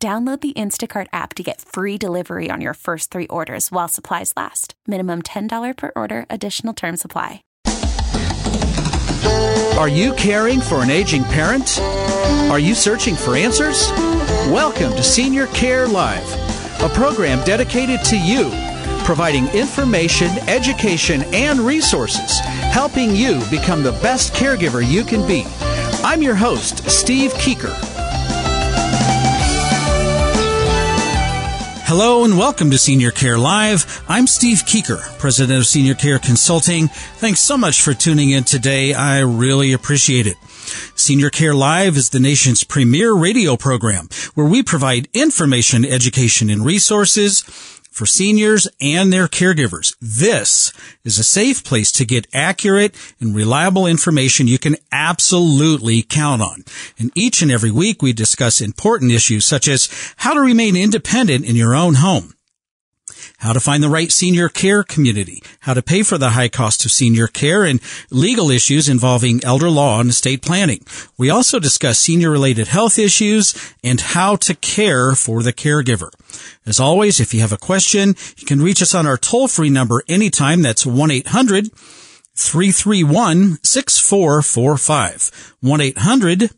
Download the Instacart app to get free delivery on your first three orders while supplies last. Minimum $10 per order, additional term supply. Are you caring for an aging parent? Are you searching for answers? Welcome to Senior Care Live, a program dedicated to you, providing information, education, and resources, helping you become the best caregiver you can be. I'm your host, Steve Keeker. Hello and welcome to Senior Care Live. I'm Steve Keeker, President of Senior Care Consulting. Thanks so much for tuning in today. I really appreciate it. Senior Care Live is the nation's premier radio program where we provide information, education, and resources for seniors and their caregivers. This is a safe place to get accurate and reliable information you can absolutely count on. And each and every week we discuss important issues such as how to remain independent in your own home how to find the right senior care community, how to pay for the high cost of senior care, and legal issues involving elder law and estate planning. We also discuss senior related health issues and how to care for the caregiver. As always, if you have a question, you can reach us on our toll free number anytime. That's 1-800 331 6445. 1-800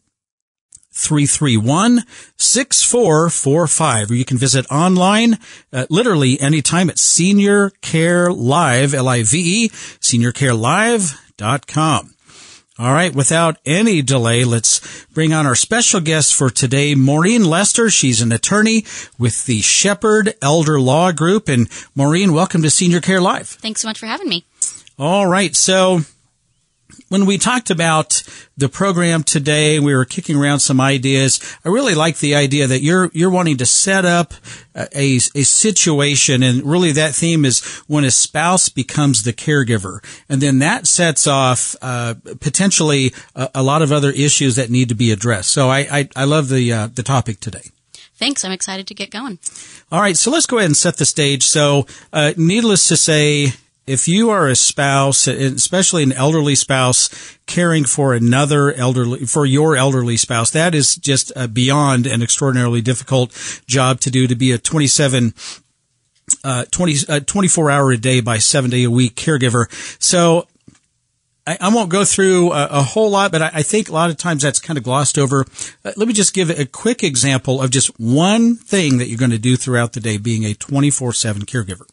331 6445. Or you can visit online uh, literally anytime at Senior Care Live, L-I-V-E, seniorcarelive.com. All right, without any delay, let's bring on our special guest for today, Maureen Lester. She's an attorney with the Shepherd Elder Law Group. And Maureen, welcome to Senior Care Live. Thanks so much for having me. All right, so when we talked about the program today, we were kicking around some ideas. I really like the idea that you're you're wanting to set up a, a situation, and really that theme is when a spouse becomes the caregiver, and then that sets off uh, potentially a, a, lot of other issues that need to be addressed. So I I, I love the uh, the topic today. Thanks. I'm excited to get going. All right, so let's go ahead and set the stage. So, uh, needless to say, if you are a spouse, especially an elderly spouse, caring for another elderly, for your elderly spouse, that is just beyond an extraordinarily difficult job to do to be a 27 uh, 20, uh, 24 hour a day by seven day a week caregiver. So I, I won't go through a, a whole lot, but I, I, think a lot of times that's kind of glossed over. Uh, let me just give a quick example of just one thing that you're going to do throughout the day being a 24 7 caregiver.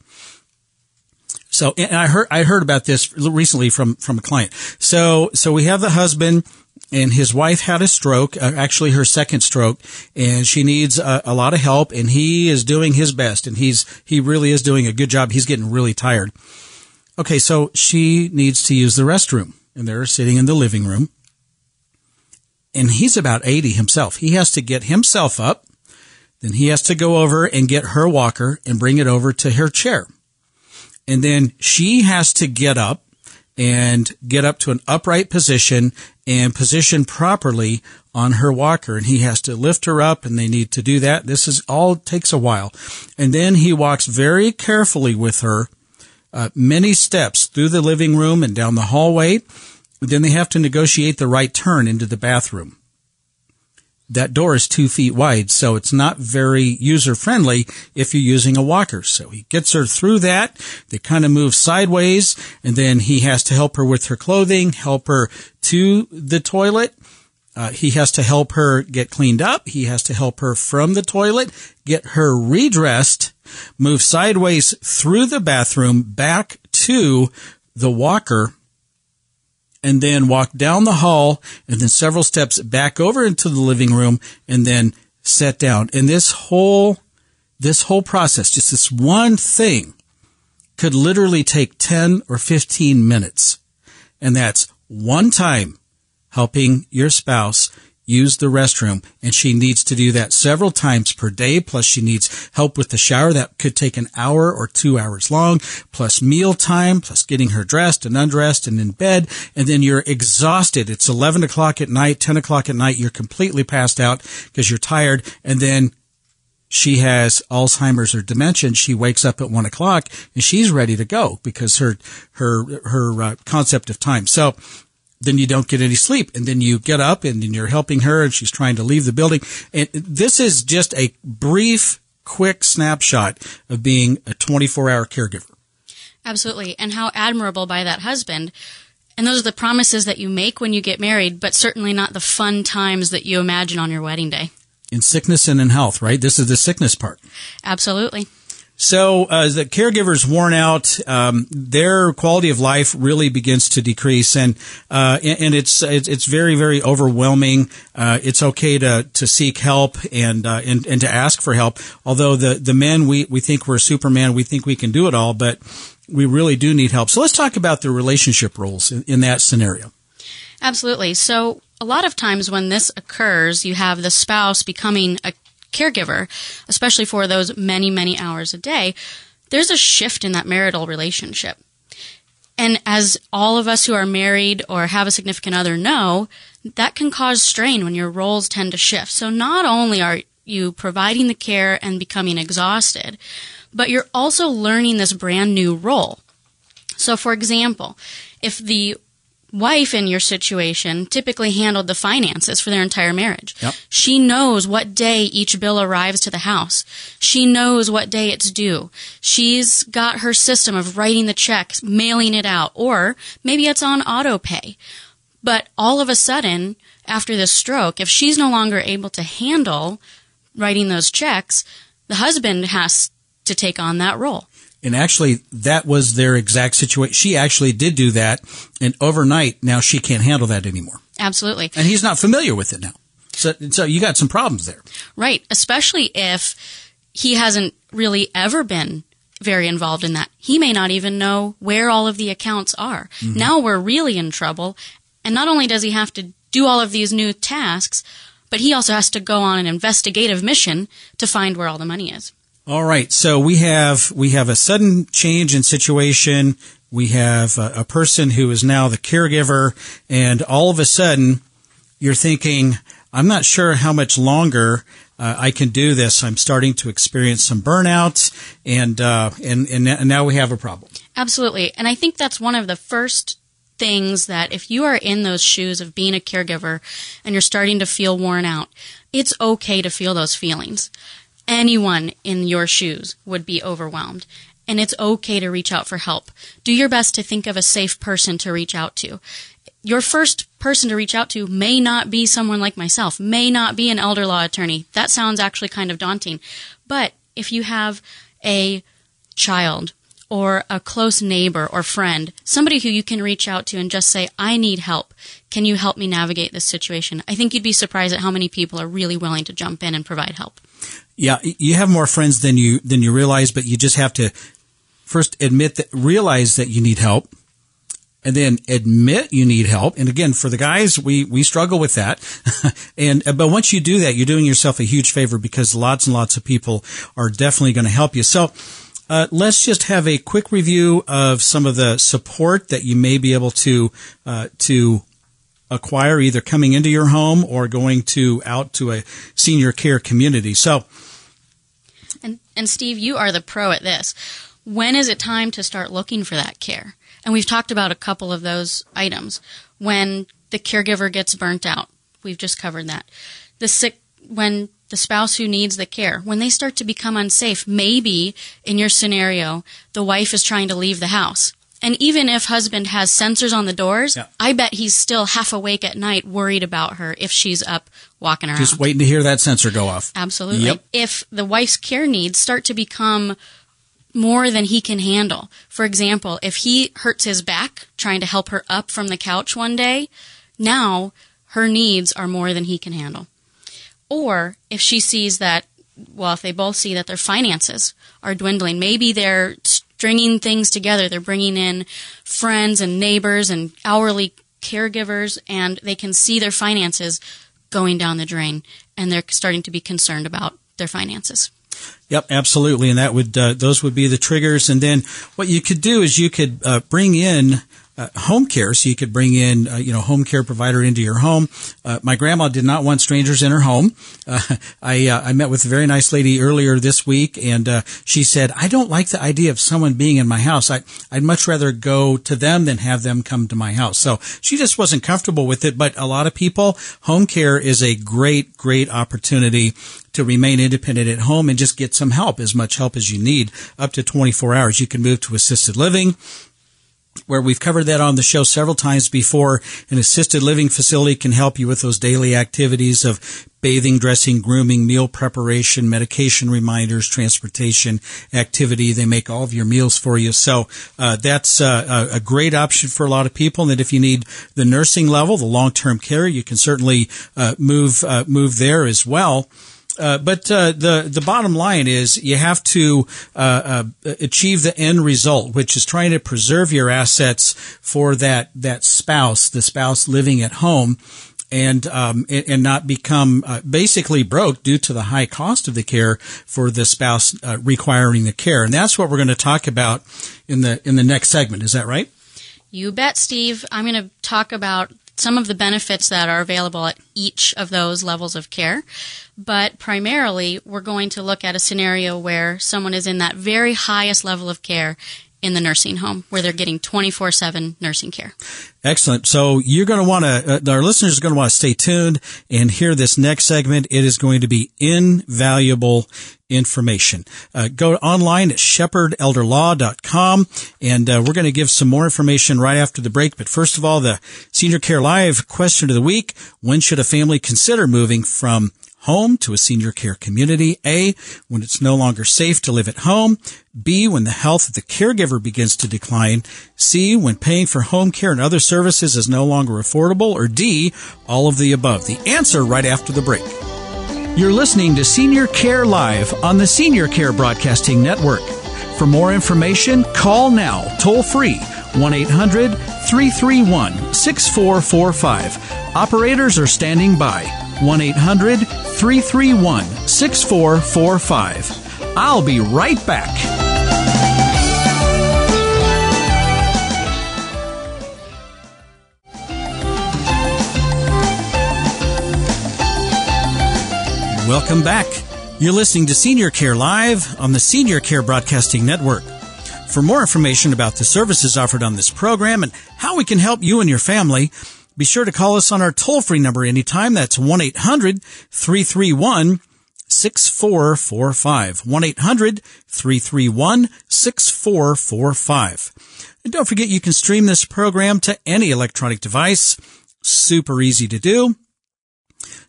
So, and I heard, I heard about this recently from, from a client. So, so we have the husband and his wife had a stroke, uh, actually her second stroke, and she needs a, a, lot of help and he is doing his best and he's, he really is doing a good job. He's getting really tired. Okay. So she needs to use the restroom and they're sitting in the living room and he's about 80 himself. He has to get himself up. Then he has to go over and get her walker and bring it over to her chair and then she has to get up and get up to an upright position and position properly on her walker. And he has to lift her up and they need to do that. This is all takes a while. And then he walks very carefully with her uh, many steps through the living room and down the hallway. Then they have to negotiate the right turn into the bathroom that door is two feet wide, so it's not very user friendly if you're using a walker. So he gets her through that. They kind of move sideways, and then he has to help her with her clothing, help her to the toilet. Uh, he has to help her get cleaned up. He has to help her from the toilet, get her redressed, move sideways through the bathroom back to the walker and then walk down the hall and then several steps back over into the living room and then sit down. And this whole, this whole process, just this one thing could literally take 10 or 15 minutes. And that's one time helping your spouse use the restroom and she needs to do that several times per day. Plus she needs help with the shower. That could take an hour or two hours long, plus meal time, plus getting her dressed and undressed and in bed. And then you're exhausted. It's 11 o'clock at night, 10 o'clock at night. You're completely passed out because you're tired. And then she has Alzheimer's or dementia. She wakes up at one o'clock and she's ready to go because her her her uh, concept of time. So then you don't get any sleep and then you get up and then you're helping her and she's trying to leave the building. And this is just a brief, quick snapshot of being a 24 hour caregiver. Absolutely. And how admirable by that husband. And those are the promises that you make when you get married, but certainly not the fun times that you imagine on your wedding day. In sickness and in health, right? This is the sickness part. Absolutely. So uh, the caregiver's worn out, um, their quality of life really begins to decrease, and uh, and it's it's very very overwhelming. Uh, it's okay to to seek help and uh, and and to ask for help. Although the the men we we think we're Superman, we think we can do it all, but we really do need help. So let's talk about the relationship roles in, in that scenario. Absolutely. So a lot of times when this occurs, you have the spouse becoming a caregiver, especially for those many, many hours a day, there's a shift in that marital relationship. And as all of us who are married or have a significant other know, that can cause strain when your roles tend to shift. So not only are you providing the care and becoming exhausted, but you're also learning this brand new role. So for example, if the wife in your situation typically handled the finances for their entire marriage. Yep. She knows what day each bill arrives to the house. She knows what day it's due. She's got her system of writing the checks, mailing it out, or maybe it's on auto pay. But all of a sudden, after this stroke, if she's no longer able to handle writing those checks, the husband has to take on that role. And actually, that was their exact situation. She actually did do that, and overnight, now she can't handle that anymore. Absolutely. And he's not familiar with it now. So, so you got some problems there. Right. Especially if he hasn't really ever been very involved in that. He may not even know where all of the accounts are. Mm-hmm. Now we're really in trouble. And not only does he have to do all of these new tasks, but he also has to go on an investigative mission to find where all the money is. All right. So we have we have a sudden change in situation. We have a, a, person who is now the caregiver, and all of a sudden, you're thinking, "I'm not sure how much longer uh, I can do this. I'm starting to experience some burnout, and uh, and and now we have a problem." Absolutely, and I think that's one of the first things that if you are in those shoes of being a caregiver and you're starting to feel worn out, it's okay to feel those feelings anyone in your shoes would be overwhelmed. And it's okay to reach out for help. Do your best to think of a safe person to reach out to. Your first person to reach out to may not be someone like myself, may not be an elder law attorney. That sounds actually kind of daunting. But if you have a child or a close neighbor or friend, somebody who you can reach out to and just say, I need help. Can you help me navigate this situation? I think you'd be surprised at how many people are really willing to jump in and provide help. Yeah, you have more friends than you than you realize, but you just have to first admit that realize that you need help and then admit you need help. And again, for the guys, we, we struggle with that. and, uh, but once you do that, you're doing yourself a huge favor because lots and lots of people are definitely going to help you. So, uh, let's just have a quick review of some of the support that you may be able to, uh, to acquire either coming into your home or going to out to a senior care community. So, and, and Steve, you are the pro at this. When is it time to start looking for that care? And we've talked about a couple of those items. When the caregiver gets burnt out, we've just covered that. The sick, when the spouse who needs the care, when they start to become unsafe, maybe in your scenario, the wife is trying to leave the house and even if husband has sensors on the doors, yeah. I bet he's still half awake at night worried about her if she's up walking around. Just waiting to hear that sensor go off. Absolutely. Yep. If the wife's care needs start to become more than he can handle. For example, if he hurts his back trying to help her up from the couch one day, now her needs are more than he can handle. Or if she sees that, well, if they both see that their finances are dwindling, maybe they're stringing things together. They're bringing in friends and neighbors and hourly caregivers, and they can see their finances going down the drain and they're starting to be concerned about their finances. Yep, absolutely, and that would uh, those would be the triggers. And then what you could do is you could uh, bring in uh, home care, so you could bring in, uh, you know, home care provider into your home. Uh, my grandma did not want strangers in her home. Uh, I uh, I met with a very nice lady earlier this week, and uh, she said, "I don't like the idea of someone being in my house. I I'd much rather go to them than have them come to my house." So she just wasn't comfortable with it. But a lot of people, home care is a great great opportunity to remain independent at home and just get some help, as much help as you need, up to 24 hours. You can move to assisted living where we've covered that on the show several times before. An assisted living facility can help you with those daily activities of bathing, dressing, grooming, meal preparation, medication reminders, transportation activity. They make all of your meals for you. So uh, that's uh, a great option for a lot of people. And that if you need the nursing level, the long-term care, you can certainly uh, move uh, move there as well. Uh, but uh, the the bottom line is you have to uh, uh, achieve the end result, which is trying to preserve your assets for that that spouse, the spouse living at home, and um, and not become uh, basically broke due to the high cost of the care for the spouse requiring the care. And that's what we're going to talk about in the in the next segment. Is that right? You bet, Steve. I'm going to talk about some of the benefits that are available at each of those levels of care. But primarily, we're going to look at a scenario where someone is in that very highest level of care in the nursing home where they're getting 24-7 nursing care. Excellent. So you're going to want to, uh, our listeners are going to want to stay tuned and hear this next segment. It is going to be invaluable information. Uh, go online at shepherdelderlaw.com and uh, we're going to give some more information right after the break. But first of all, the Senior Care Live question of the week. When should a family consider moving from home to a senior care community. A, when it's no longer safe to live at home. B, when the health of the caregiver begins to decline. C, when paying for home care and other services is no longer affordable. Or D, all of the above. The answer right after the break. You're listening to Senior Care Live on the Senior Care Broadcasting Network. For more information, call now, toll free, 1 800 331 6445. Operators are standing by. 1 800 331 6445. I'll be right back. Welcome back. You're listening to Senior Care Live on the Senior Care Broadcasting Network. For more information about the services offered on this program and how we can help you and your family, be sure to call us on our toll free number anytime. That's 1-800-331 6445. 1-800-331-6445. And don't forget you can stream this program to any electronic device. Super easy to do.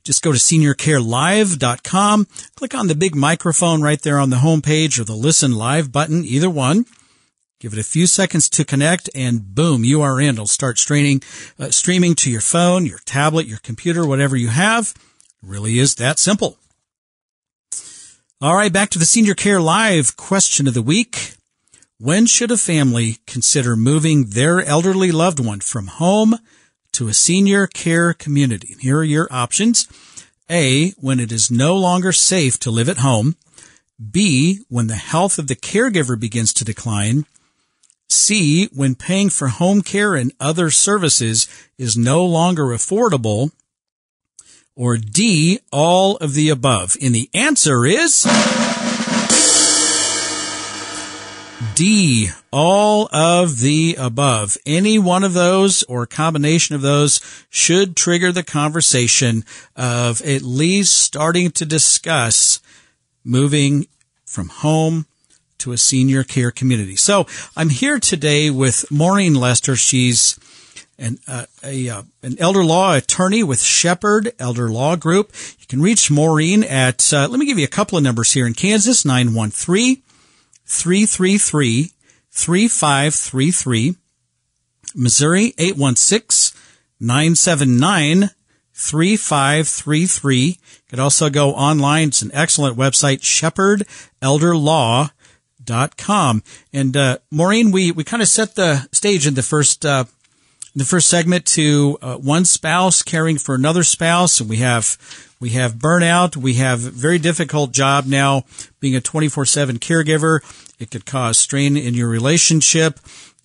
Just go to seniorcarelive.com, click on the big microphone right there on the homepage or the listen live button, either one. Give it a few seconds to connect and boom, you are in. It'll start streaming, uh, streaming to your phone, your tablet, your computer, whatever you have. It really is that simple. All right, back to the Senior Care Live question of the week. When should a family consider moving their elderly loved one from home to a senior care community? Here are your options. A, when it is no longer safe to live at home. B, when the health of the caregiver begins to decline. C, when paying for home care and other services is no longer affordable. Or D, all of the above. And the answer is D, all of the above. Any one of those or combination of those should trigger the conversation of at least starting to discuss moving from home to a senior care community. So I'm here today with Maureen Lester. She's an, uh, a, uh, an elder law attorney with Shepherd Elder Law Group. You can reach Maureen at, uh, let me give you a couple of numbers here in Kansas, 913 333 3533. Missouri, 816 979 3533. You could also go online. It's an excellent website, Shepherd Elder Law com. And uh, Maureen, we we kind of set the stage in the first uh, the first segment to uh, one spouse caring for another spouse, and we have we have burnout. We have very difficult job now being a 24/7 caregiver. It could cause strain in your relationship.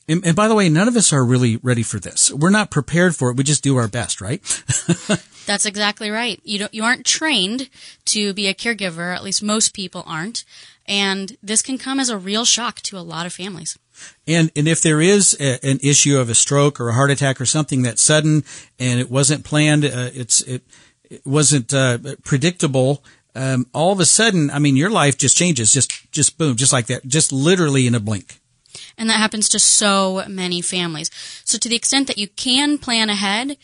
And, and by the way, none of us are really ready for this. We're not prepared for it. We just do our best, right? That's exactly right. You don't, you aren't trained to be a caregiver. At least most people aren't. And this can come as a real shock to a lot of families. And and if there is a, an issue of a stroke or a heart attack or something that's sudden and it wasn't planned, uh, it's it, it wasn't uh, predictable. Um, all of a sudden, I mean, your life just changes, just just boom, just like that, just literally in a blink. And that happens to so many families. So to the extent that you can plan ahead,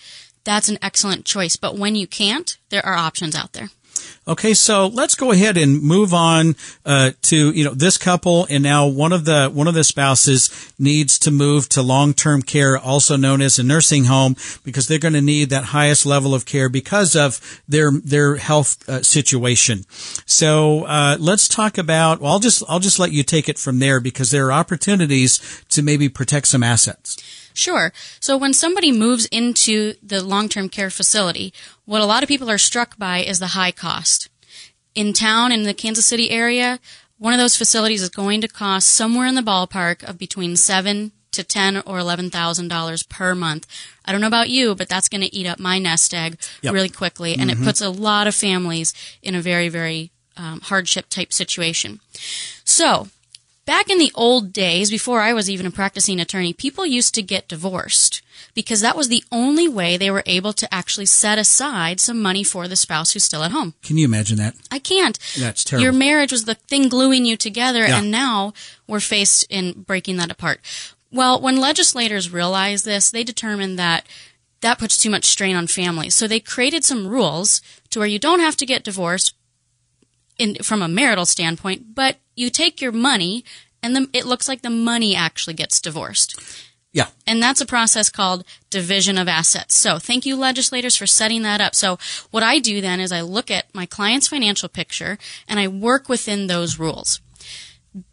that's an excellent choice. But when you can't, there are options out there. Okay, so let's go ahead and move on uh, to you know this couple, and now one of the one of the spouses needs to move to long term care, also known as a nursing home, because they're going to need that highest level of care because of their their health uh, situation. So uh, let's talk about. Well, I'll just I'll just let you take it from there because there are opportunities to maybe protect some assets. Sure. So when somebody moves into the long-term care facility, what a lot of people are struck by is the high cost. In town, in the Kansas City area, one of those facilities is going to cost somewhere in the ballpark of between seven to ten or eleven thousand dollars per month. I don't know about you, but that's going to eat up my nest egg Yep. really quickly, and it puts a lot of families in a very, very um, hardship type situation. So, back in the old days, before I was even a practicing attorney, people used to get divorced because that was the only way they were able to actually set aside some money for the spouse who's still at home. Can you imagine that? I can't. That's terrible. Your marriage was the thing gluing you together, Yeah. and now we're faced in breaking that apart. Well, when legislators realized this, they determined that that puts too much strain on families. So they created some rules to where you don't have to get divorced in, from a marital standpoint, but you take your money and the, it looks like the money actually gets divorced. Yeah. And that's a process called division of assets. So thank you legislators for setting that up. So what I do then is I look at my client's financial picture and I work within those rules.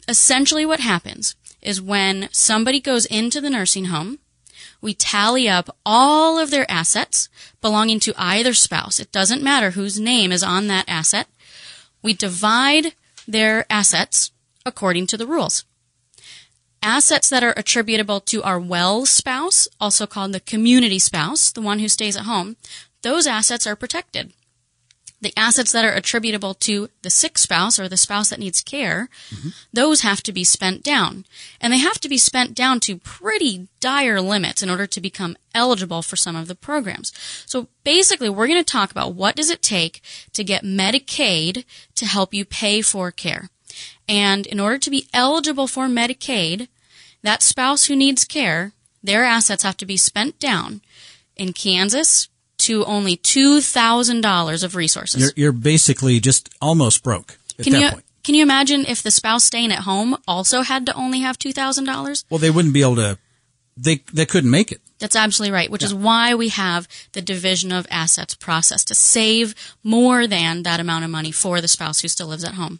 Essentially what happens is when somebody goes into the nursing home, we tally up all of their assets belonging to either spouse. It doesn't matter whose name is on that asset. We divide their assets according to the rules. Assets that are attributable to our well spouse, also called the community spouse, the one who stays at home, those assets are protected. The assets that are attributable to the sick spouse or the spouse that needs care, those have to be spent down. And they have to be spent down to pretty dire limits in order to become eligible for some of the programs. So basically, we're going to talk about what does it take to get Medicaid to help you pay for care. And in order to be eligible for Medicaid, that spouse who needs care, their assets have to be spent down in Kansas to only $2,000 of resources. You're, you're basically just almost broke at can that you point. can you imagine if the spouse staying at home also had to only have $2,000? Well, they wouldn't be able to. They they couldn't make it. That's absolutely right, which is why we have the division of assets process to save more than that amount of money for the spouse who still lives at home.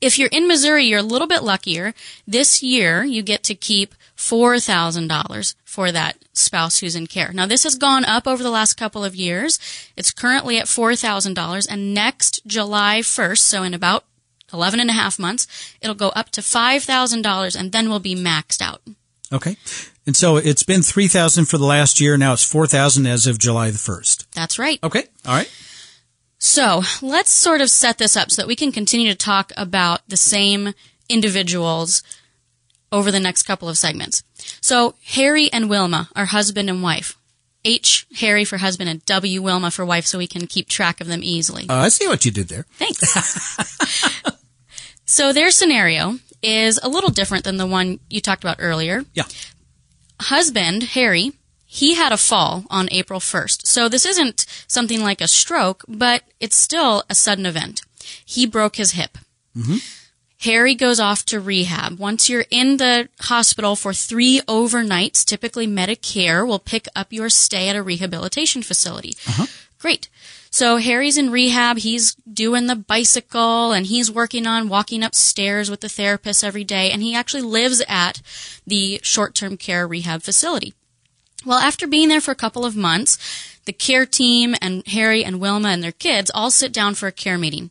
If you're in Missouri, you're a little bit luckier. This year, you get to keep $4,000 for that spouse who's in care. Now, this has gone up over the last couple of years. It's currently at $4,000, and next July 1st, so in about 11 and a half months, it'll go up to $5,000 and then we'll be maxed out. Okay, and so it's been three thousand for the last year. Now it's four thousand as of July the first. That's right. Okay, all right. So let's sort of set this up so that we can continue to talk about the same individuals over the next couple of segments. So Harry and Wilma are husband and wife. H Harry for husband and W Wilma for wife so we can keep track of them easily. Uh, I see what you did there. Thanks. so their scenario is a little different than the one you talked about earlier. Yeah. husband, Harry, he had a fall on April 1st. So this isn't something like a stroke, but it's still a sudden event. He broke his hip. Harry goes off to rehab. Once you're in the hospital for three overnights, typically Medicare will pick up your stay at a rehabilitation facility. Uh-huh. Great. So Harry's in rehab. He's doing the bicycle and he's working on walking upstairs with the therapist every day. And he actually lives at the short-term care rehab facility. Well, after being there for a couple of months, the care team and Harry and Wilma and their kids all sit down for a care meeting.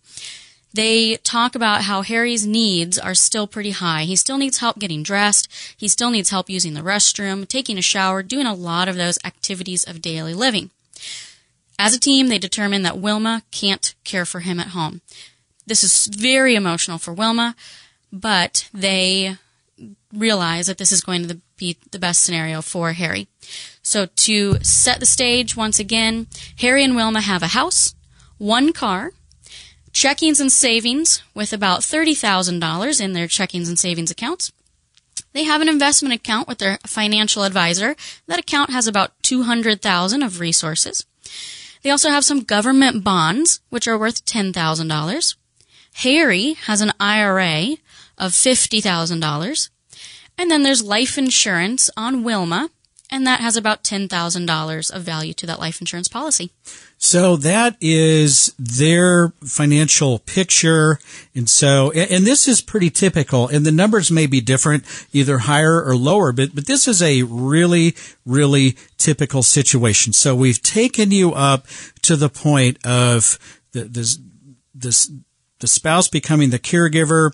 They talk about how Harry's needs are still pretty high. He still needs help getting dressed. He still needs help using the restroom, taking a shower, doing a lot of those activities of daily living. As a team, they determine that Wilma can't care for him at home. This is very emotional for Wilma, but they realize that this is going to be the best scenario for Harry. So to set the stage once again, Harry and Wilma have a house, one car, checkings and savings with about $30,000 in their checkings and savings accounts. They have an investment account with their financial advisor. That account has about 200,000 of resources. They also have some government bonds, which are worth $10,000. Harry has an IRA of $50,000. And then there's life insurance on Wilma, and that has about $10,000 of value to that life insurance policy. So that is their financial picture. And so, and this is pretty typical and the numbers may be different, either higher or lower, but, but this is a really, really typical situation. So we've taken you up to the point of the, this, this, the spouse becoming the caregiver,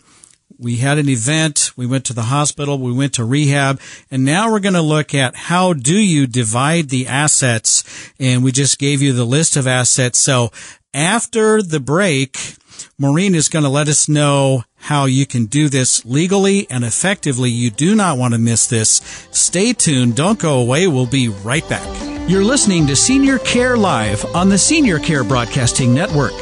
we had an event. We went to the hospital. We went to rehab. And now we're going to look at how do you divide the assets? And we just gave you the list of assets. So after the break, Maureen is going to let us know how you can do this legally and effectively. You do not want to miss this. Stay tuned. Don't go away. We'll be right back. You're listening to Senior Care Live on the Senior Care Broadcasting Network.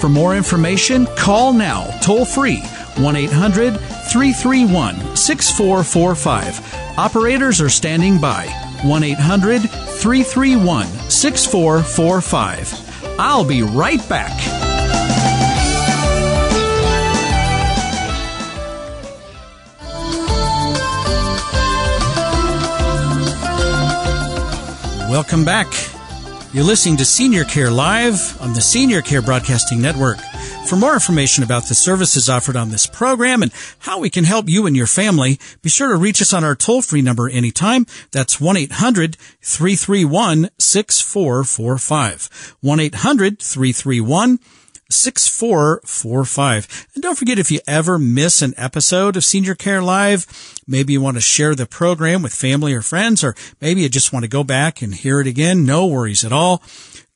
For more information, call now, toll free 1 800 331 6445. Operators are standing by. 1 800 331 6445. I'll be right back. Welcome back. You're listening to Senior Care Live on the Senior Care Broadcasting Network. For more information about the services offered on this program and how we can help you and your family, be sure to reach us on our toll-free number anytime. That's 1-800-331-6445. 1-800-331 6445. And don't forget if you ever miss an episode of Senior Care Live, maybe you want to share the program with family or friends, or maybe you just want to go back and hear it again, no worries at all.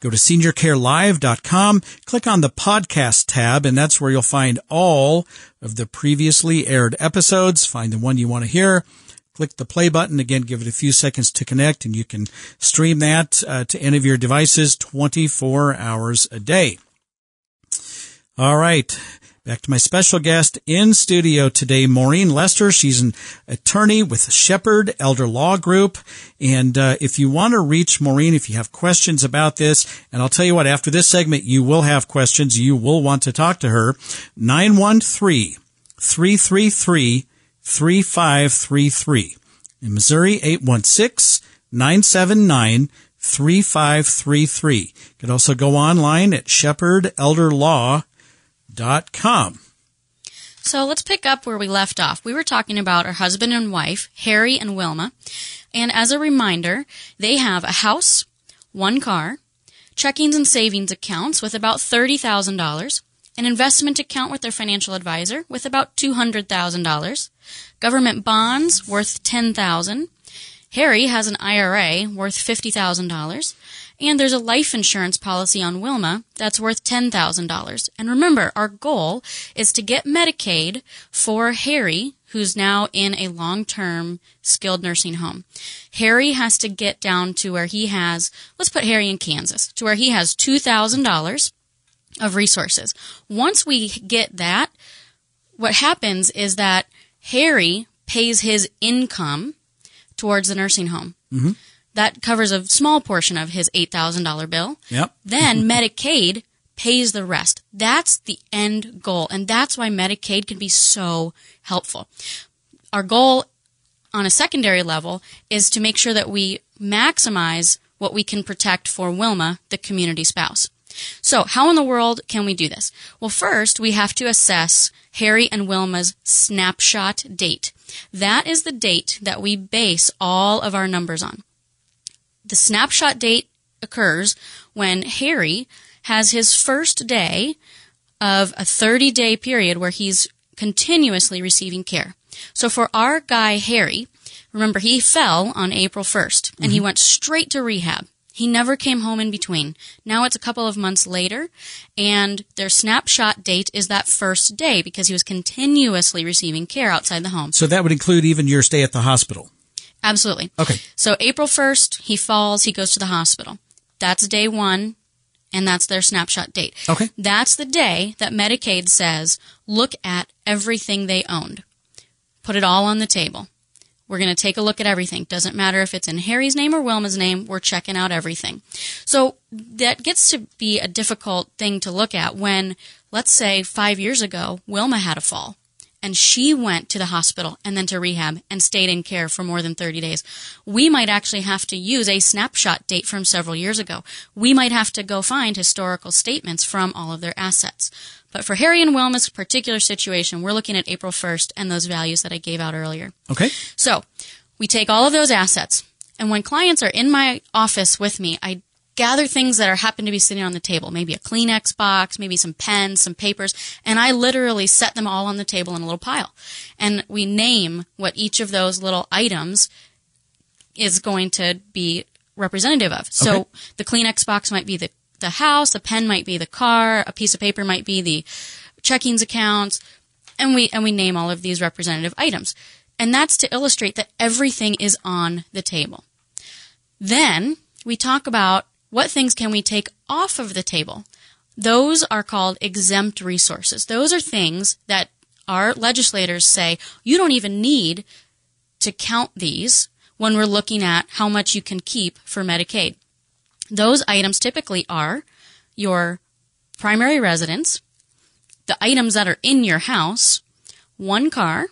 Go to seniorcarelive.com, click on the podcast tab, and that's where you'll find all of the previously aired episodes. Find the one you want to hear. Click the play button. Again, give it a few seconds to connect, and you can stream that uh, to any of your devices 24 hours a day. All right. Back to my special guest in studio today, Maureen Lester. She's an attorney with Shepherd Elder Law Group. And uh, if you want to reach Maureen, if you have questions about this, and I'll tell you what, after this segment, you will have questions. You will want to talk to her. 913 333 3533. In Missouri, 816 979 3533. You can also go online at shepherdelderlaw.com com. So let's pick up where we left off. We were talking about our husband and wife, Harry and Wilma. And as a reminder, they have a house, one car, checkings and savings accounts with about $30,000, an investment account with their financial advisor with about $200,000, government bonds worth 10000 Harry has an IRA worth $50,000, and there's a life insurance policy on Wilma that's worth $10,000. And remember, our goal is to get Medicaid for Harry, who's now in a long-term skilled nursing home. Harry has to get down to where he has, let's put Harry in Kansas, to where he has $2,000 of resources. Once we get that, what happens is that Harry pays his income towards the nursing home. Mm-hmm. That covers a small portion of his $8,000 bill. Yep. Then Medicaid pays the rest. That's the end goal. And that's why Medicaid can be so helpful. Our goal on a secondary level is to make sure that we maximize what we can protect for Wilma, the community spouse. So, how in the world can we do this? Well, first, we have to assess Harry and Wilma's snapshot date. That is the date that we base all of our numbers on. The snapshot date occurs when Harry has his first day of a 30 day period where he's continuously receiving care. So for our guy Harry, remember he fell on April 1st and he mm-hmm. went straight to rehab. He never came home in between. Now it's a couple of months later, and their snapshot date is that first day because he was continuously receiving care outside the home. So that would include even your stay at the hospital. Absolutely. Okay. So April 1st, he falls, he goes to the hospital. That's day one, and that's their snapshot date. Okay. That's the day that Medicaid says, look at everything they owned. Put it all on the table. We're going to take a look at everything. Doesn't matter if it's in Harry's name or Wilma's name, we're checking out everything. So that gets to be a difficult thing to look at when, let's say, five years ago, Wilma had a fall and she went to the hospital and then to rehab and stayed in care for more than 30 days. We might actually have to use a snapshot date from several years ago. We might have to go find historical statements from all of their assets. But for Harry and Wilma's particular situation, we're looking at April 1st and those values that I gave out earlier. Okay. So we take all of those assets, and when clients are in my office with me, I gather things that are happen to be sitting on the table, maybe a Kleenex box, maybe some pens, some papers, and I literally set them all on the table in a little pile. And we name what each of those little items is going to be representative of. So Okay. the Kleenex box might be the, the house, a pen might be the car, a piece of paper might be the checkings accounts, and we and we name all of these representative items. And that's to illustrate that everything is on the table. Then we talk about what things can we take off of the table. Those are called exempt resources. Those are things that our legislators say you don't even need to count these when we're looking at how much you can keep for Medicaid. Those items typically are your primary residence, the items that are in your house, one car,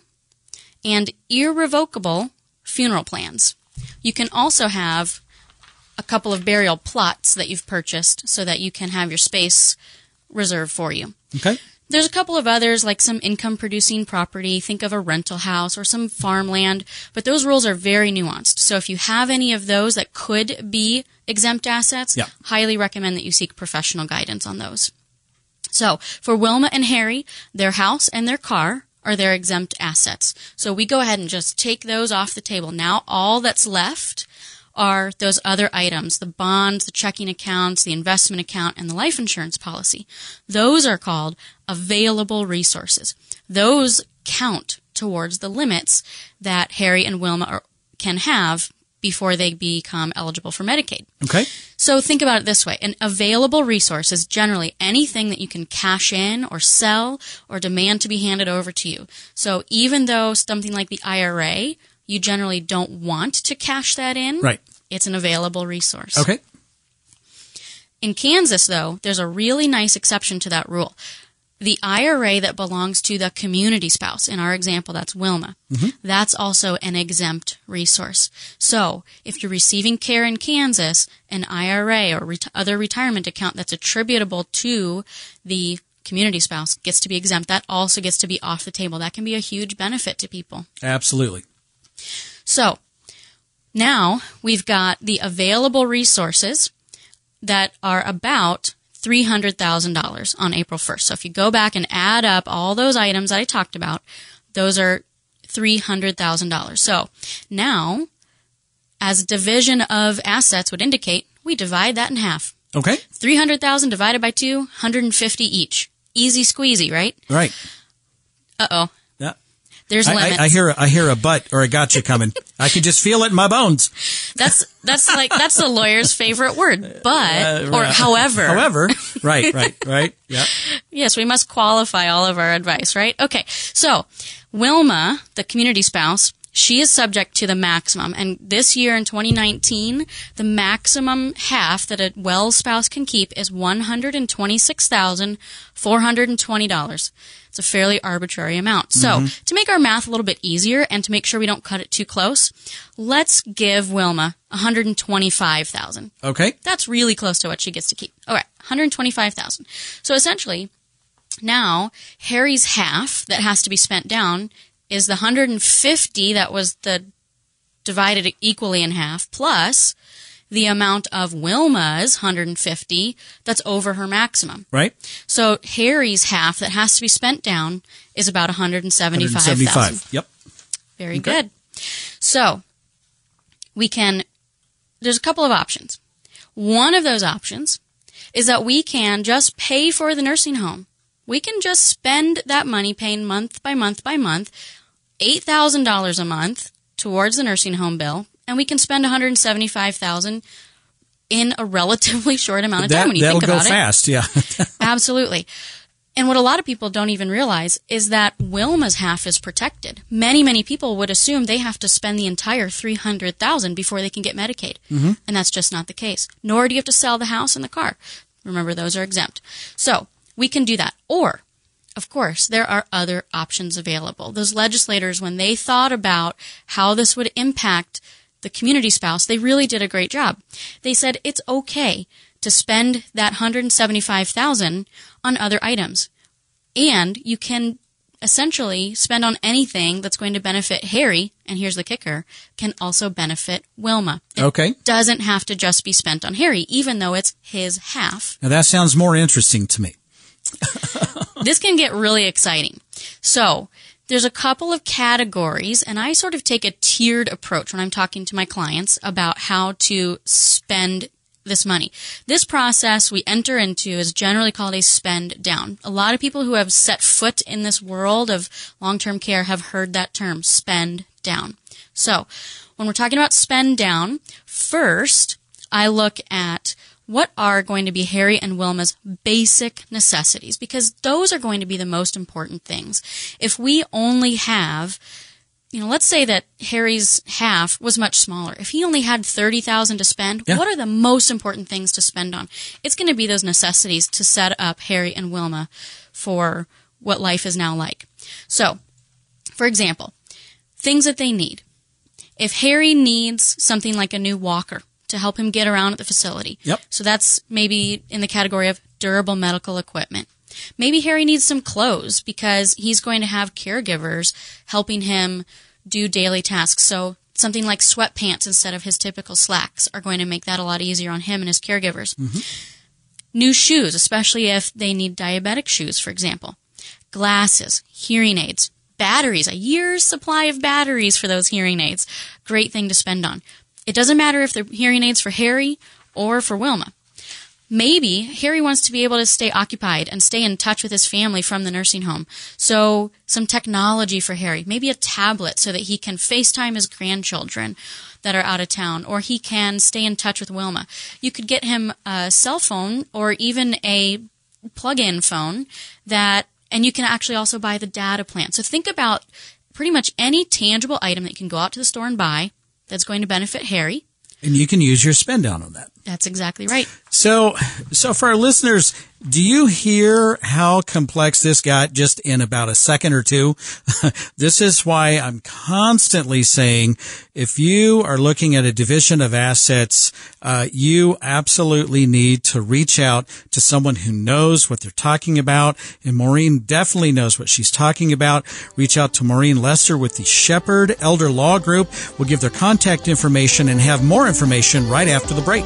and irrevocable funeral plans. You can also have a couple of burial plots that you've purchased so that you can have your space reserved for you. Okay. There's a couple of others, like some income producing property. Think of a rental house or some farmland, but those rules are very nuanced. So if you have any of those that could be exempt assets, Yeah. highly recommend that you seek professional guidance on those. So for Wilma and Harry, their house and their car are their exempt assets. So we go ahead and just take those off the table. Now all that's left are those other items, the bonds, the checking accounts, the investment account, and the life insurance policy. Those are called available resources. Those count towards the limits that Harry and Wilma are, can have before they become eligible for Medicaid. Okay. So think about it this way. An available resource is generally anything that you can cash in or sell or demand to be handed over to you. So even though something like the IRA, you generally don't want to cash that in, Right. It's an available resource. Okay. In Kansas, though, there's a really nice exception to that rule. The IRA that belongs to the community spouse, in our example, that's Wilma, mm-hmm. that's also an exempt resource. So, if you're receiving care in Kansas, an IRA or ret- other retirement account that's attributable to the community spouse gets to be exempt. That also gets to be off the table. That can be a huge benefit to people. Absolutely. So now we've got the available resources that are about $300,000 on April 1st. So if you go back and add up all those items that I talked about, those are $300,000. So now, as division of assets would indicate, we divide that in half. Okay. 300,000 divided by 2, 150 each. Easy squeezy, right? Right. Uh-oh. Yeah. There's I, limits. I, I hear a, I hear a butt or a gotcha coming. I can just feel it in my bones. That's that's like that's the lawyer's favorite word. But uh, or however. However, right, right, right. Yeah. Yes, we must qualify all of our advice, right? Okay. So, Wilma, the community spouse, she is subject to the maximum. And this year in 2019, the maximum half that a well spouse can keep is $126,420. It's a fairly arbitrary amount. So, mm-hmm. to make our math a little bit easier and to make sure we don't cut it too close, let's give Wilma 125,000. Okay. That's really close to what she gets to keep. All right, 125,000. So essentially, now Harry's half that has to be spent down is the 150 that was the divided equally in half plus the amount of Wilma's 150 that's over her maximum. Right? So Harry's half that has to be spent down is about 175,000. 175. Yep. Very Okay. good. So we can, there's a couple of options. One of those options is that we can just pay for the nursing home. We can just spend that money paying month by month by month, $8,000 a month towards the nursing home bill, and we can spend 175,000 in a relatively short amount of time That, when you think about it, that'll go fast. Yeah. Absolutely. And what a lot of people don't even realize is that Wilma's half is protected. Many, many people would assume they have to spend the entire 300,000 before they can get Medicaid. Mm-hmm. And that's just not the case. Nor do you have to sell the house and the car. Remember those are exempt. So, we can do that. Or of course, there are other options available. Those legislators, when they thought about how this would impact the community spouse, they really did a great job. They said it's okay to spend that 175,000 on other items. And you can essentially spend on anything that's going to benefit Harry, and here's the kicker, can also benefit Wilma. It Okay. doesn't have to just be spent on Harry, even though it's his half Now that sounds more interesting to me. this can get really exciting. So, there's a couple of categories, and I sort of take a tiered approach when I'm talking to my clients about how to spend this money. This process we enter into is generally called a spend down. A lot of people who have set foot in this world of long-term care have heard that term, spend down. So, when we're talking about spend down, first, I look at what are going to be Harry and Wilma's basic necessities because those are going to be the most important things. If we only have you know, let's say that Harry's half was much smaller. If he only had 30,000 to spend, Yeah. what are the most important things to spend on? It's going to be those necessities to set up Harry and Wilma for what life is now like. So, for example, things that they need. If Harry needs something like a new walker to help him get around at the facility. Yep. So that's maybe in the category of durable medical equipment. Maybe Harry needs some clothes because he's going to have caregivers helping him do daily tasks. So something like sweatpants instead of his typical slacks are going to make that a lot easier on him and his caregivers. Mm-hmm. New shoes, especially if they need diabetic shoes, for example. Glasses, hearing aids, batteries, a year's supply of batteries for those hearing aids. Great thing to spend on. It doesn't matter if they're hearing aids for Harry or for Wilma. Maybe Harry wants to be able to stay occupied and stay in touch with his family from the nursing home. So, some technology for Harry. Maybe a tablet so that he can FaceTime his grandchildren that are out of town, or he can stay in touch with Wilma. You could get him a cell phone or even a plug in phone that, and you can actually also buy the data plan. So, think about pretty much any tangible item that you can go out to the store and buy that's going to benefit Harry. And you can use your spend down on that. That's exactly right. So, so for our listeners, do you hear how complex this got just in about a second or two? this is why I'm constantly saying if you are looking at a division of assets, uh, you absolutely need to reach out to someone who knows what they're talking about. And Maureen definitely knows what she's talking about. Reach out to Maureen Lester with the Shepherd Elder Law Group. We'll give their contact information and have more information right after the break.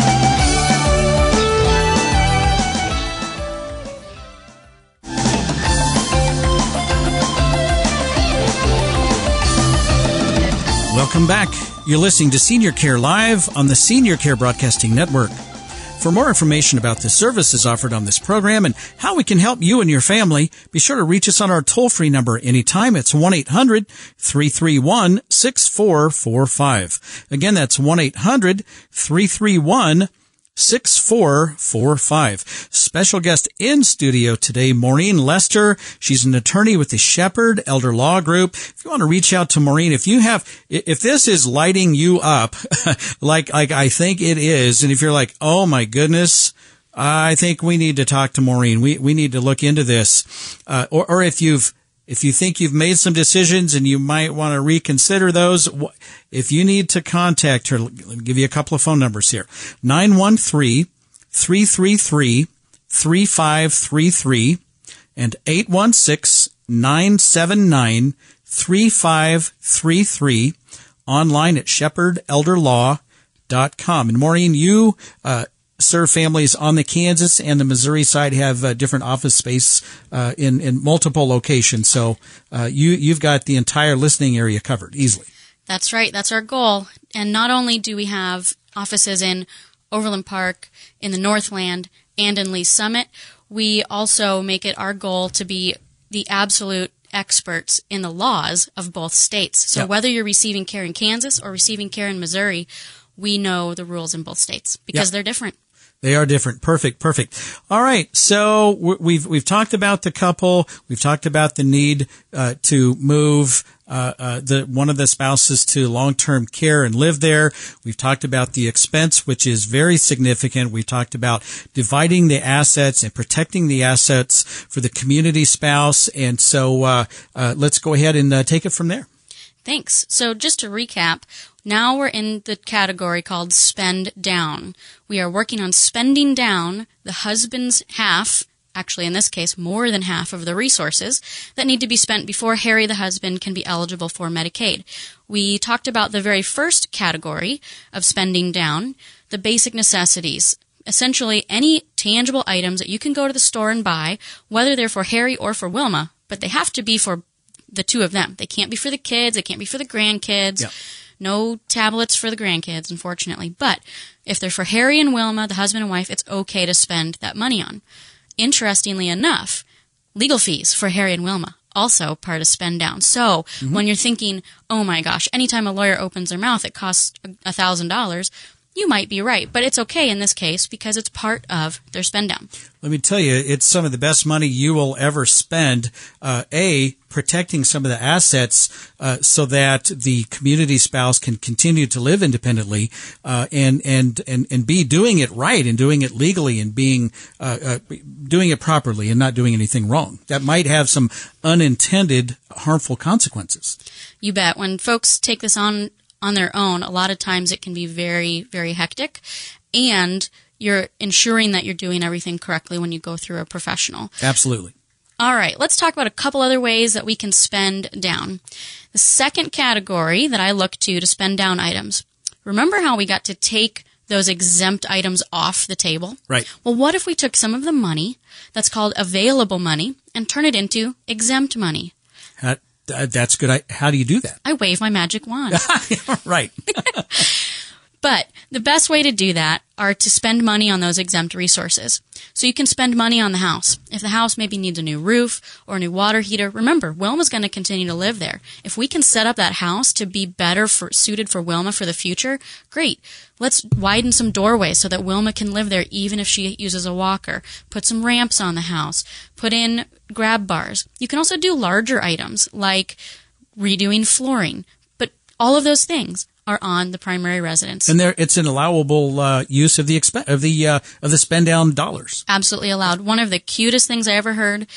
Welcome back. You're listening to Senior Care Live on the Senior Care Broadcasting Network. For more information about the services offered on this program and how we can help you and your family, be sure to reach us on our toll-free number anytime. It's 1-800-331-6445. Again, that's 1-800-331 6445. Special guest in studio today, Maureen Lester. She's an attorney with the Shepherd Elder Law Group. If you want to reach out to Maureen, if you have, if this is lighting you up, like, like I think it is, and if you're like, oh my goodness, I think we need to talk to Maureen. We, we need to look into this. Uh, or, or if you've, if you think you've made some decisions and you might want to reconsider those, if you need to contact her, let me give you a couple of phone numbers here. 913 333 3533 and 816 979 3533 online at shepherd.elderlaw.com. And Maureen, you uh, serve families on the Kansas and the Missouri side have uh, different office space uh, in in multiple locations. So uh, you you've got the entire listening area covered easily. That's right. That's our goal. And not only do we have offices in Overland Park, in the Northland, and in Lee's Summit, we also make it our goal to be the absolute experts in the laws of both states. So whether you're receiving care in Kansas or receiving care in Missouri, we know the rules in both states because they're different. They are different. Perfect. Perfect. All right. So we've we've talked about the couple. We've talked about the need uh, to move uh, uh, the one of the spouses to long term care and live there. We've talked about the expense, which is very significant. We've talked about dividing the assets and protecting the assets for the community spouse. And so uh, uh, let's go ahead and uh, take it from there. Thanks. So just to recap, now we're in the category called spend down. We are working on spending down the husband's half, actually in this case more than half of the resources that need to be spent before Harry the husband can be eligible for Medicaid. We talked about the very first category of spending down, the basic necessities. Essentially any tangible items that you can go to the store and buy, whether they're for Harry or for Wilma, but they have to be for the two of them. They can't be for the kids, they can't be for the grandkids. No tablets for the grandkids, unfortunately. But if they're for Harry and Wilma, the husband and wife, it's okay to spend that money on. Interestingly enough, legal fees for Harry and Wilma also part of spend down. So mm-hmm. when you're thinking, oh my gosh, anytime a lawyer opens their mouth, it costs a thousand dollars. You might be right, but it's okay in this case because it's part of their spend down. Let me tell you, it's some of the best money you will ever spend. Uh, a protecting some of the assets uh, so that the community spouse can continue to live independently, uh, and and and and b doing it right and doing it legally and being uh, uh, doing it properly and not doing anything wrong that might have some unintended harmful consequences. You bet. When folks take this on on their own, a lot of times it can be very, very hectic. And you're ensuring that you're doing everything correctly when you go through a professional. Absolutely. All right, let's talk about a couple other ways that we can spend down. The second category that I look to to spend down items. Remember how we got to take those exempt items off the table? Right. Well, what if we took some of the money that's called available money and turn it into exempt money? That, that's good. I, how do you do that? I wave my magic wand. right. But the best way to do that are to spend money on those exempt resources. So you can spend money on the house. If the house maybe needs a new roof or a new water heater, remember, Wilma's going to continue to live there. If we can set up that house to be better for, suited for Wilma for the future, great. Let's widen some doorways so that Wilma can live there even if she uses a walker. Put some ramps on the house. Put in grab bars. You can also do larger items like redoing flooring. But all of those things are on the primary residence. And there, it's an allowable uh, use of the exp- of the uh, of the spend down dollars. Absolutely allowed. One of the cutest things I ever heard.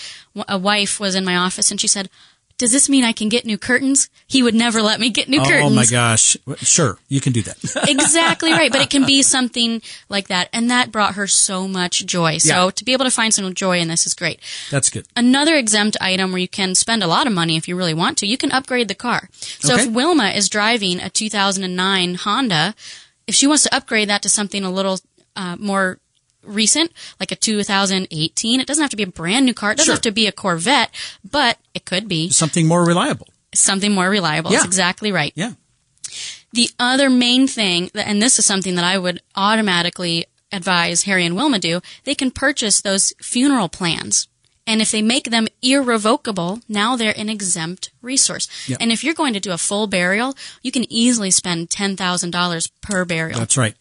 A wife was in my office and she said, "Does this mean I can get new curtains?" He would never let me get new oh, curtains. Oh my gosh! Sure, you can do that. exactly right. But it can be something like that, and that brought her so much joy. So Yeah. to be able to find some joy in this is great. That's good. Another exempt item where you can spend a lot of money if you really want to, you can upgrade the car. So Okay. if Wilma is driving a 2009 Honda, if she wants to upgrade that to something a little uh, more recent, like a 2018, it doesn't have to be a brand new car. It doesn't Sure. have to be a Corvette, but it could be Something more reliable. something more reliable. Yeah. That's exactly right. Yeah. The other main thing, and this is something that I would automatically advise Harry and Wilma do, they can purchase those funeral plans. And if they make them irrevocable, now they're an exempt resource. Yeah. And if you're going to do a full burial, you can easily spend $10,000 per burial. That's right.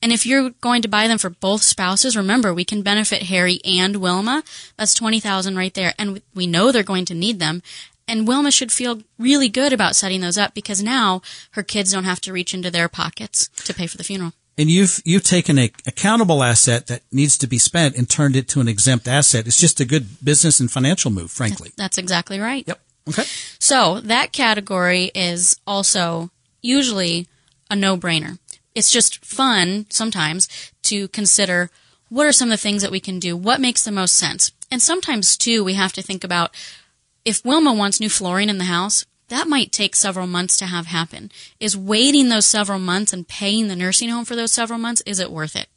And if you're going to buy them for both spouses, remember we can benefit Harry and Wilma. That's 20,000 right there. And we know they're going to need them. And Wilma should feel really good about setting those up because now her kids don't have to reach into their pockets to pay for the funeral. And you've you've taken a accountable asset that needs to be spent and turned it to an exempt asset. It's just a good business and financial move, frankly. That's exactly right. Yep. Okay. So that category is also usually a no brainer. It's just fun sometimes to consider what are some of the things that we can do? What makes the most sense? And sometimes too, we have to think about if Wilma wants new flooring in the house, that might take several months to have happen. Is waiting those several months and paying the nursing home for those several months, is it worth it?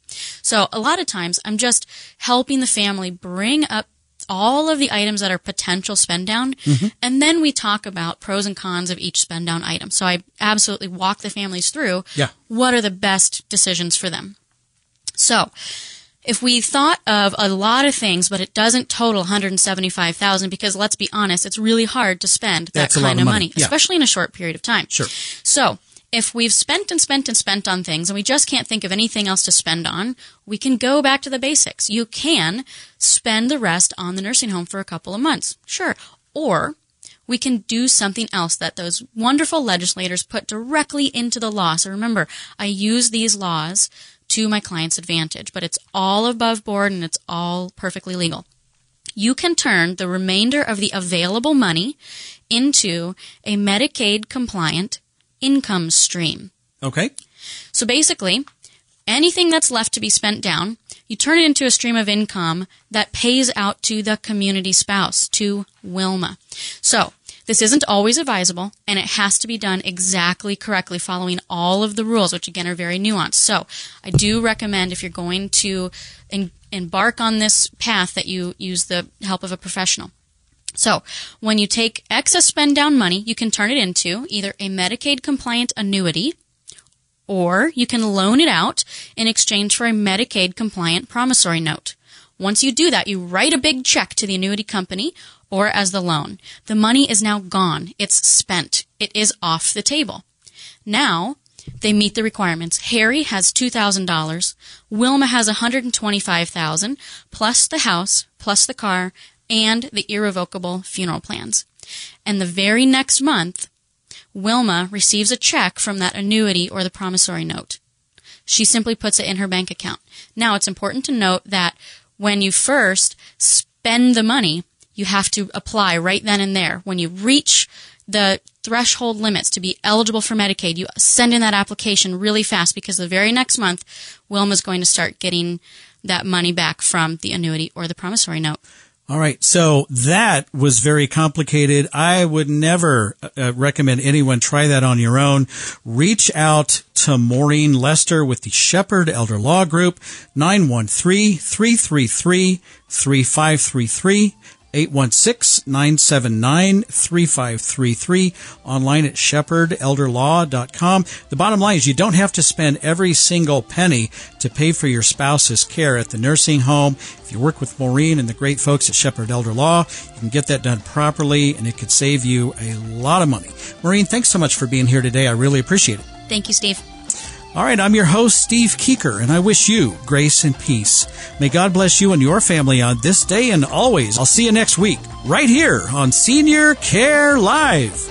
So a lot of times I'm just helping the family bring up all of the items that are potential spend down, mm-hmm. and then we talk about pros and cons of each spend down item. So I absolutely walk the families through yeah. what are the best decisions for them. So if we thought of a lot of things, but it doesn't total 175,000 because let's be honest, it's really hard to spend that That's kind of money, money. Yeah. especially in a short period of time. Sure. So if we've spent and spent and spent on things and we just can't think of anything else to spend on, we can go back to the basics. You can spend the rest on the nursing home for a couple of months. Sure. Or we can do something else that those wonderful legislators put directly into the law. So remember, I use these laws to my client's advantage, but it's all above board and it's all perfectly legal. You can turn the remainder of the available money into a Medicaid compliant income stream. Okay. So basically, anything that's left to be spent down, you turn it into a stream of income that pays out to the community spouse, to Wilma. So this isn't always advisable, and it has to be done exactly correctly, following all of the rules, which again are very nuanced. So, I do recommend if you're going to en- embark on this path that you use the help of a professional. So, when you take excess spend down money, you can turn it into either a Medicaid compliant annuity, or you can loan it out in exchange for a Medicaid compliant promissory note. Once you do that, you write a big check to the annuity company or as the loan. The money is now gone. It's spent. It is off the table. Now, they meet the requirements. Harry has $2,000. Wilma has $125,000 plus the house, plus the car, and the irrevocable funeral plans. And the very next month, Wilma receives a check from that annuity or the promissory note. She simply puts it in her bank account. Now, it's important to note that when you first spend the money, you have to apply right then and there. When you reach the threshold limits to be eligible for Medicaid, you send in that application really fast because the very next month, Wilma's going to start getting that money back from the annuity or the promissory note. All right. So that was very complicated. I would never uh, recommend anyone try that on your own. Reach out to Maureen Lester with the Shepherd Elder Law Group, 913-333-3533. 816-979-3533 online at shepherdelderlaw.com. The bottom line is you don't have to spend every single penny to pay for your spouse's care at the nursing home. If you work with Maureen and the great folks at Shepherd Elder Law, you can get that done properly and it could save you a lot of money. Maureen, thanks so much for being here today. I really appreciate it. Thank you, Steve. All right, I'm your host, Steve Keeker, and I wish you grace and peace. May God bless you and your family on this day and always. I'll see you next week, right here on Senior Care Live.